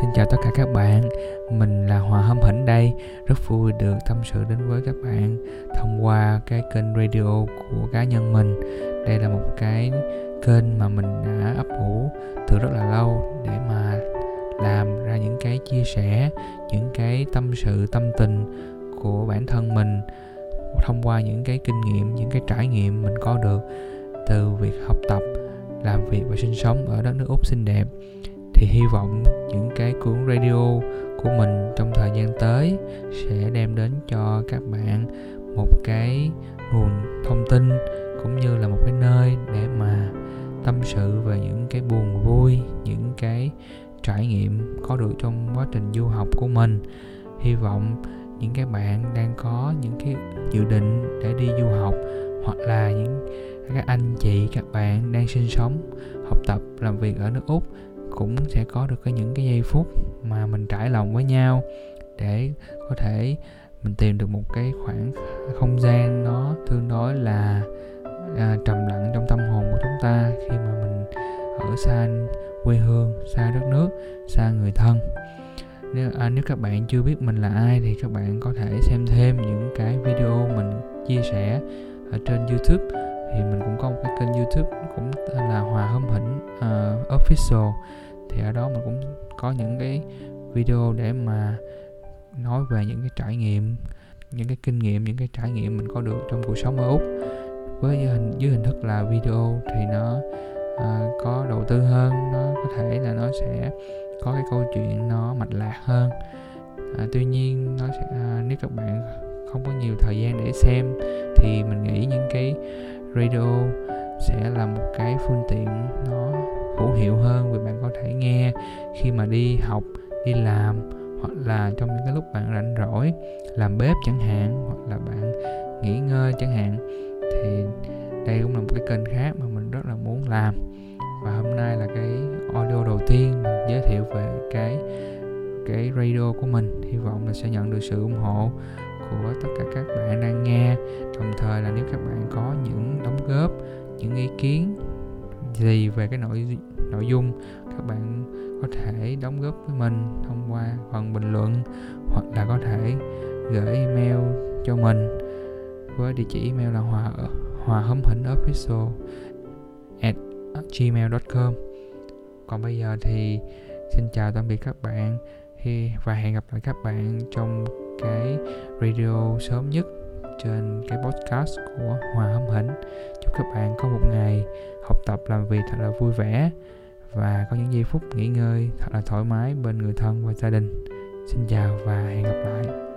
Xin chào tất cả các bạn, mình là Hòa Hâm Hỉnh đây. Rất vui được tâm sự đến với các bạn thông qua cái kênh radio của cá nhân mình. Đây là một cái kênh mà mình đã ấp ủ từ rất là lâu để mà làm ra những cái chia sẻ, những cái tâm sự, tâm tình của bản thân mình thông qua những cái kinh nghiệm, những cái trải nghiệm mình có được từ việc học tập, làm việc và sinh sống ở đất nước Úc xinh đẹp thì hy vọng những cái cuốn radio của mình trong thời gian tới sẽ đem đến cho các bạn một cái nguồn thông tin cũng như là một cái nơi để mà tâm sự về những cái buồn vui, những cái trải nghiệm có được trong quá trình du học của mình. Hy vọng những cái bạn đang có những cái dự định để đi du học hoặc là những các anh chị, các bạn đang sinh sống, học tập, làm việc ở nước úc cũng sẽ có được cái những cái giây phút mà mình trải lòng với nhau để có thể mình tìm được một cái khoảng không gian nó tương đối là à, trầm lặng trong tâm hồn của chúng ta khi mà mình ở xa quê hương xa đất nước xa người thân. Nếu à, nếu các bạn chưa biết mình là ai thì các bạn có thể xem thêm những cái video mình chia sẻ ở trên youtube. Thì mình cũng có một cái kênh youtube cũng là hòa hâm hỉnh uh, ờ, official thì ở đó mình cũng có những cái video để mà nói về những cái trải nghiệm những cái kinh nghiệm những cái trải nghiệm mình có được trong cuộc sống ở úc. Với hình dưới hình thức là video thì nó à, có đầu tư hơn nó có thể là nó sẽ có cái câu chuyện nó mạch lạc hơn. À, tuy nhiên nó sẽ à, nếu các bạn không có nhiều thời gian để xem thì mình nghĩ những cái radio sẽ là một cái phương tiện nó hữu hiệu hơn vì bạn có thể nghe khi mà đi học, đi làm, hoặc là trong những cái lúc bạn rảnh rỗi, làm bếp chẳng hạn, hoặc là bạn nghỉ ngơi chẳng hạn. Thì đây cũng là một cái kênh khác mà mình rất là muốn làm. Và hôm nay là cái audio đầu tiên mình giới thiệu về cái cái radio của mình. Hy vọng là sẽ nhận được sự ủng hộ của tất cả các bạn đang nghe. Đồng thời là nếu các bạn có những đóng góp, những ý kiến gì về cái nội nội dung, các bạn có thể đóng góp với mình thông qua phần bình luận hoặc là có thể gửi email cho mình với địa chỉ email là hòa hòa hấm hình official at gmail.com còn bây giờ thì xin chào tạm biệt các bạn và hẹn gặp lại các bạn trong cái radio sớm nhất trên cái podcast của Hòa Hâm Hỉnh. Chúc các bạn có một ngày học tập, làm việc thật là vui vẻ và có những giây phút nghỉ ngơi thật là thoải mái bên người thân và gia đình. Xin chào và hẹn gặp lại.